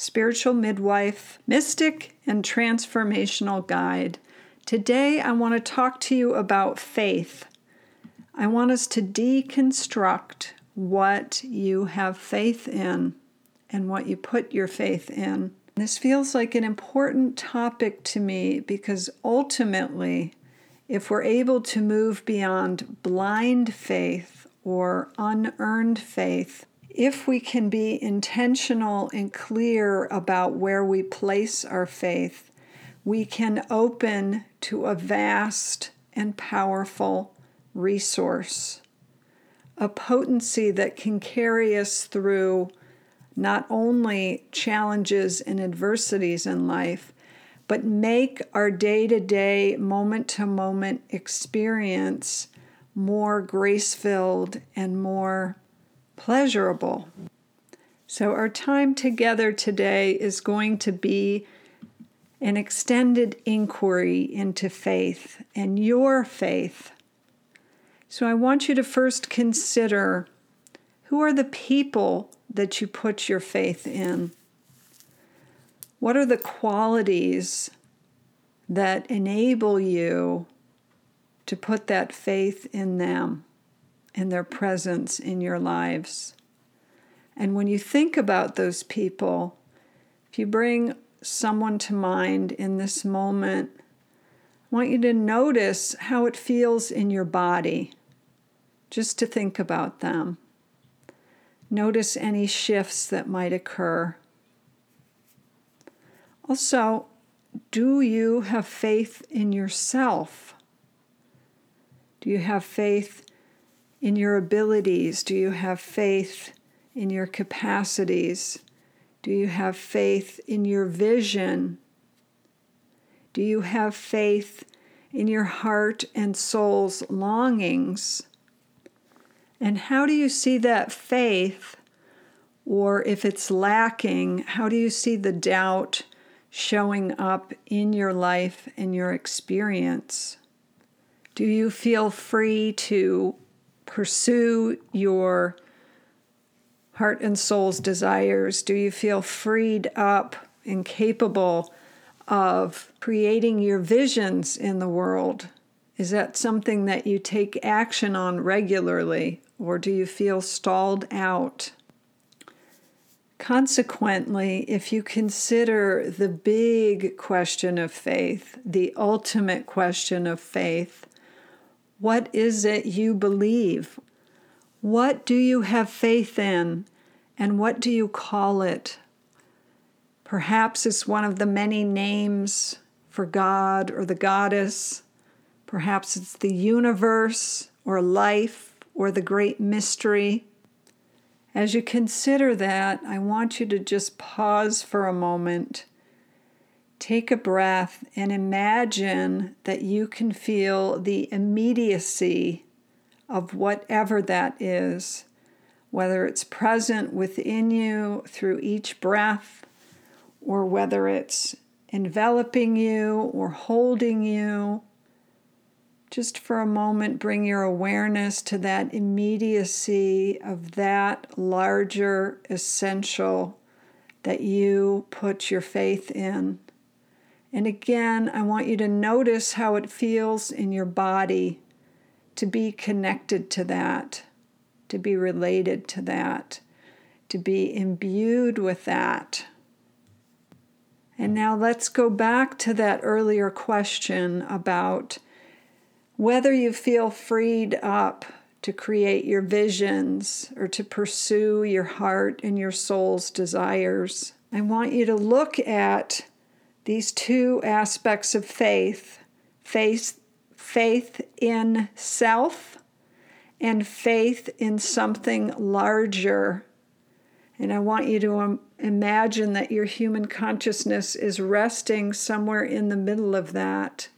spiritual midwife, mystic, and transformational guide. Today, I want to talk to you about faith. I want us to deconstruct what you have faith in and what you put your faith in. This feels like an important topic to me because ultimately, if we're able to move beyond blind faith or unearned faith, if we can be intentional and clear about where we place our faith, we can open to a vast and powerful resource, a potency that can carry us through not only challenges and adversities in life, but make our day to day, moment to moment experience more grace filled and more pleasurable. So, our time together today is going to be an extended inquiry into faith and your faith. So, I want you to first consider who are the people that you put your faith in? What are the qualities that enable you to put that faith in them and their presence in your lives? And when you think about those people, if you bring someone to mind in this moment, I want you to notice how it feels in your body, just to think about them. Notice any shifts that might occur. Also, do you have faith in yourself? Do you have faith in your abilities? Do you have faith in your capacities? Do you have faith in your vision? Do you have faith in your heart and soul's longings? And how do you see that faith, or if it's lacking, how do you see the doubt showing up in your life and your experience? Do you feel free to pursue your heart and soul's desires? Do you feel freed up and capable of creating your visions in the world? Is that something that you take action on regularly, or do you feel stalled out? Consequently, if you consider the big question of faith, the ultimate question of faith, what is it you believe? What do you have faith in? And what do you call it? Perhaps it's one of the many names for God or the goddess. Perhaps it's the universe or life or the great mystery. As you consider that, I want you to just pause for a moment. Take a breath and imagine that you can feel the immediacy of whatever that is, whether it's present within you through each breath, or whether it's enveloping you or holding you just for a moment, bring your awareness to that immediacy of that larger essential that you put your faith in. And again, I want you to notice how it feels in your body to be connected to that, to be related to that, to be imbued with that. And now let's go back to that earlier question about whether you feel freed up to create your visions or to pursue your heart and your soul's desires, I want you to look at these two aspects of faith faith, faith in self and faith in something larger. And I want you to um, imagine that your human consciousness is resting somewhere in the middle of that.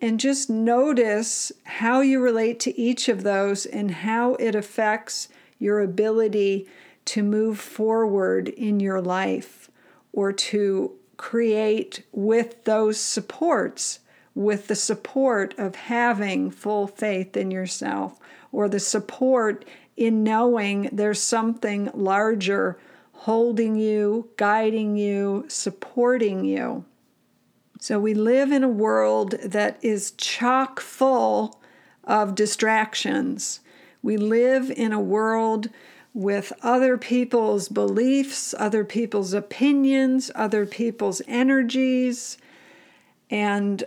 And just notice how you relate to each of those and how it affects your ability to move forward in your life or to create with those supports, with the support of having full faith in yourself or the support in knowing there's something larger holding you, guiding you, supporting you. So we live in a world that is chock full of distractions. We live in a world with other people's beliefs, other people's opinions, other people's energies, and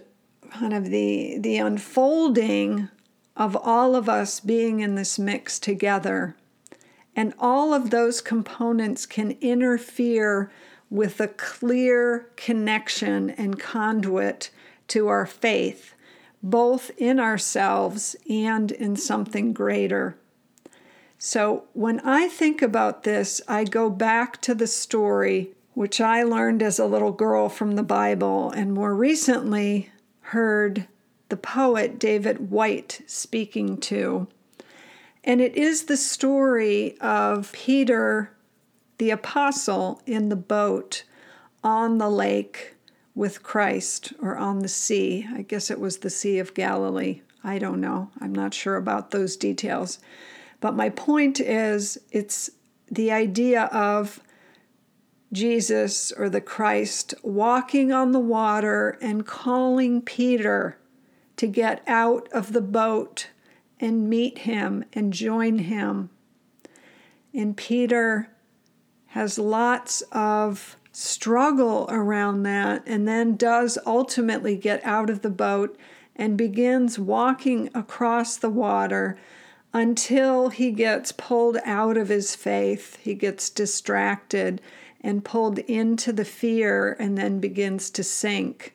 kind of the, the unfolding of all of us being in this mix together. And all of those components can interfere with a clear connection and conduit to our faith, both in ourselves and in something greater. So when I think about this, I go back to the story which I learned as a little girl from the Bible and more recently heard the poet David Whyte speaking to. And it is the story of Peter the apostle in the boat on the lake with Christ or on the sea. I guess it was the Sea of Galilee. I don't know. I'm not sure about those details. But my point is it's the idea of Jesus or the Christ walking on the water and calling Peter to get out of the boat and meet him and join him. And Peter has lots of struggle around that and then does ultimately get out of the boat and begins walking across the water until he gets pulled out of his faith. He gets distracted and pulled into the fear and then begins to sink.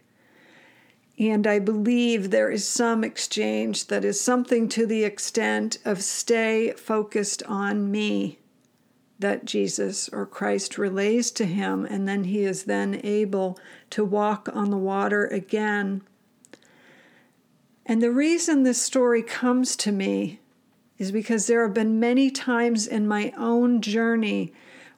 And I believe there is some exchange that is something to the extent of stay focused on me that Jesus or Christ relays to him, and then he is then able to walk on the water again. And the reason this story comes to me is because there have been many times in my own journey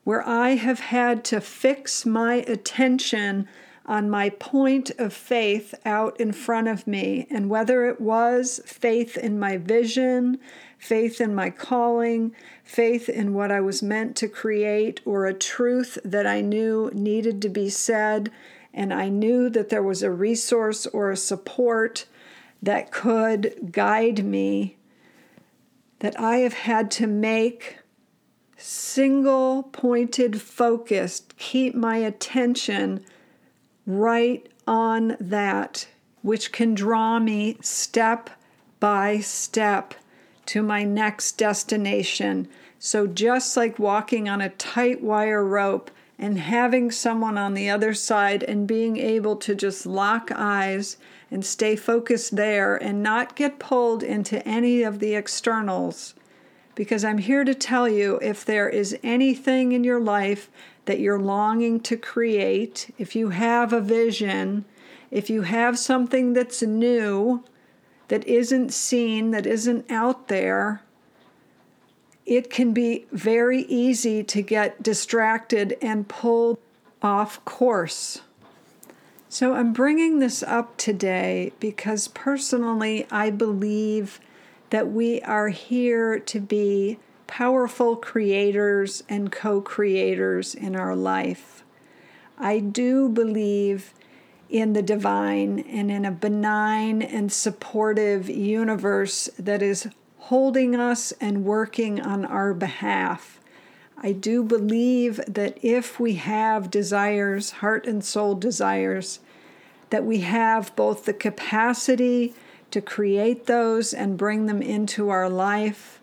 where I have had to fix my attention on my point of faith out in front of me. And whether it was faith in my vision, faith in my calling, faith in what I was meant to create, or a truth that I knew needed to be said, and I knew that there was a resource or a support that could guide me, that I have had to make single pointed focused, keep my attention right on that, which can draw me step by step to my next destination. So, just like walking on a tight wire rope and having someone on the other side and being able to just lock eyes and stay focused there and not get pulled into any of the externals. Because I'm here to tell you if there is anything in your life that you're longing to create, if you have a vision, if you have something that's new, that isn't seen, that isn't out there, it can be very easy to get distracted and pulled off course. So, I'm bringing this up today because personally, I believe that we are here to be powerful creators and co creators in our life. I do believe in the divine and in a benign and supportive universe that is holding us and working on our behalf. I do believe that if we have desires, heart and soul desires, that we have both the capacity to create those and bring them into our life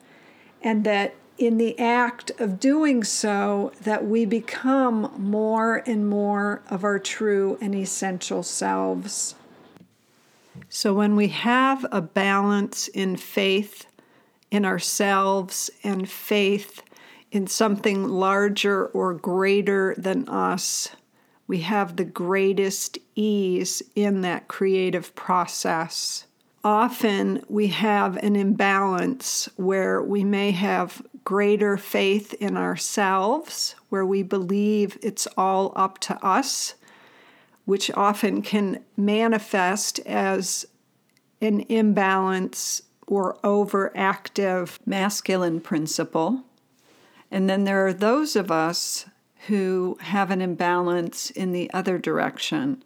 and that in the act of doing so that we become more and more of our true and essential selves so when we have a balance in faith in ourselves and faith in something larger or greater than us, we have the greatest ease in that creative process. Often we have an imbalance where we may have greater faith in ourselves, where we believe it's all up to us, which often can manifest as an imbalance or overactive masculine principle. And then there are those of us who have an imbalance in the other direction.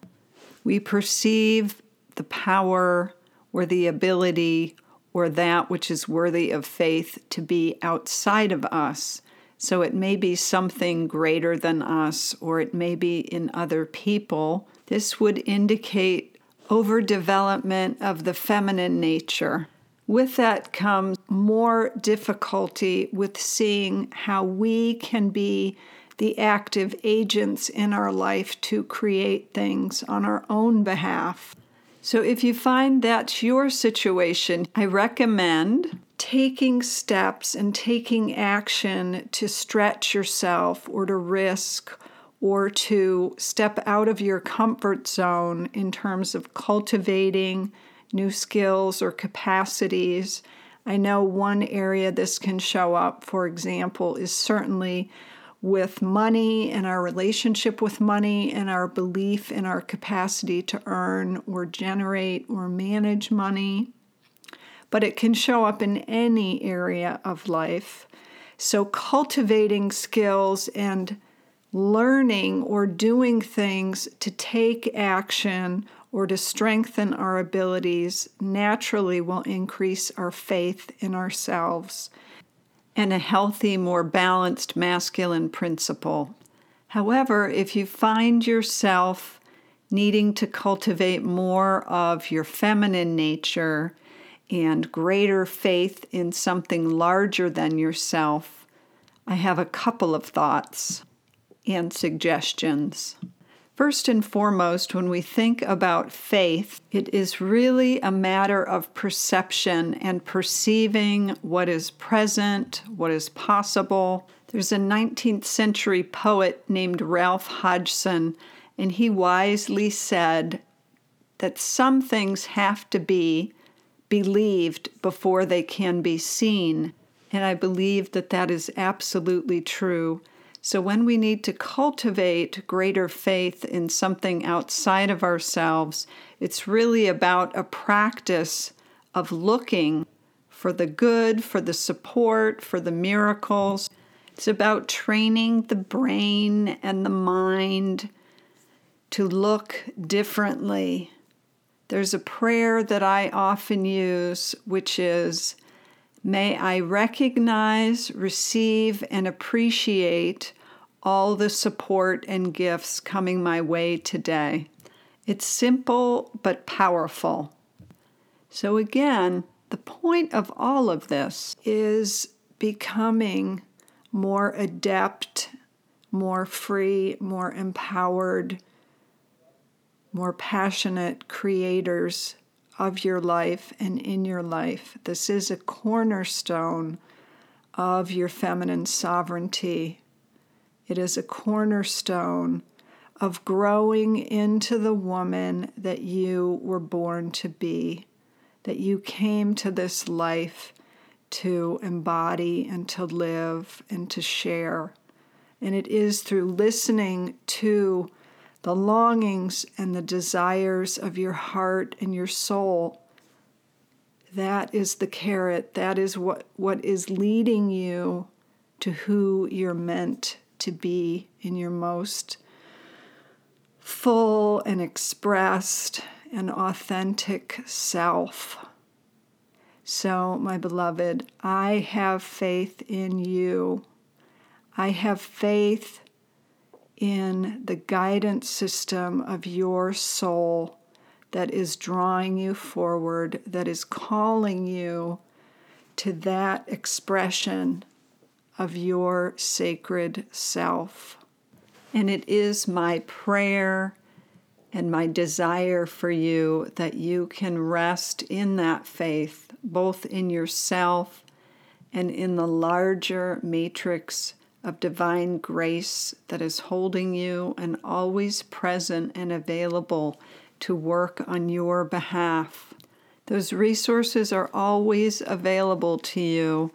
We perceive the power or the ability or that which is worthy of faith to be outside of us. So it may be something greater than us, or it may be in other people. This would indicate overdevelopment of the feminine nature. With that comes more difficulty with seeing how we can be the active agents in our life to create things on our own behalf. So, if you find that's your situation, I recommend taking steps and taking action to stretch yourself or to risk or to step out of your comfort zone in terms of cultivating new skills or capacities. I know one area this can show up, for example, is certainly with money and our relationship with money and our belief in our capacity to earn or generate or manage money. But it can show up in any area of life. So, cultivating skills and learning or doing things to take action or to strengthen our abilities naturally will increase our faith in ourselves and a healthy, more balanced masculine principle. However, if you find yourself needing to cultivate more of your feminine nature and greater faith in something larger than yourself, I have a couple of thoughts and suggestions. First and foremost, when we think about faith, it is really a matter of perception and perceiving what is present, what is possible. There's a 19th century poet named Ralph Hodgson, and he wisely said that some things have to be believed before they can be seen. And I believe that that is absolutely true. So, when we need to cultivate greater faith in something outside of ourselves, it's really about a practice of looking for the good, for the support, for the miracles. It's about training the brain and the mind to look differently. There's a prayer that I often use, which is May I recognize, receive, and appreciate all the support and gifts coming my way today. It's simple but powerful. So, again, the point of all of this is becoming more adept, more free, more empowered, more passionate creators of your life and in your life. This is a cornerstone of your feminine sovereignty. It is a cornerstone of growing into the woman that you were born to be, that you came to this life to embody and to live and to share. And it is through listening to the longings and the desires of your heart and your soul. That is the carrot. That is what, what is leading you to who you're meant to be in your most full and expressed and authentic self. So, my beloved, I have faith in you. I have faith in the guidance system of your soul that is drawing you forward, that is calling you to that expression of your sacred self. And it is my prayer and my desire for you that you can rest in that faith, both in yourself and in the larger matrix of divine grace that is holding you and always present and available to work on your behalf. Those resources are always available to you.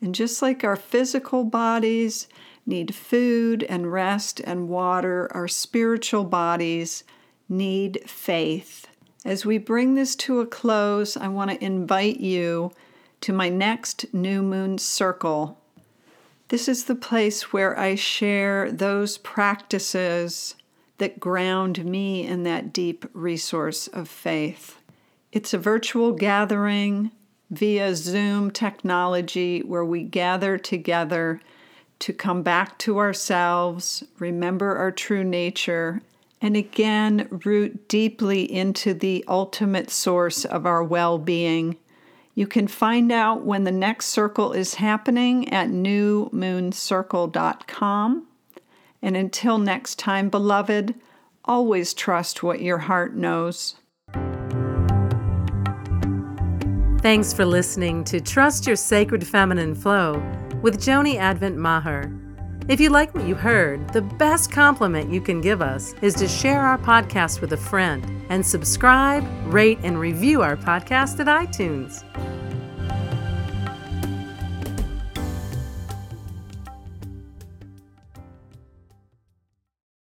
And just like our physical bodies need food and rest and water, our spiritual bodies need faith. As we bring this to a close, I want to invite you to my next New Moon Circle. This is the place where I share those practices that ground me in that deep resource of faith. It's a virtual gathering via Zoom technology where we gather together to come back to ourselves, remember our true nature, and again root deeply into the ultimate source of our well being. You can find out when the next circle is happening at newmooncircle.com. And until next time, beloved, always trust what your heart knows. Thanks for listening to Trust Your Sacred Feminine Flow with Joni Advent Maher. If you like what you heard, the best compliment you can give us is to share our podcast with a friend and subscribe, rate, and review our podcast at iTunes.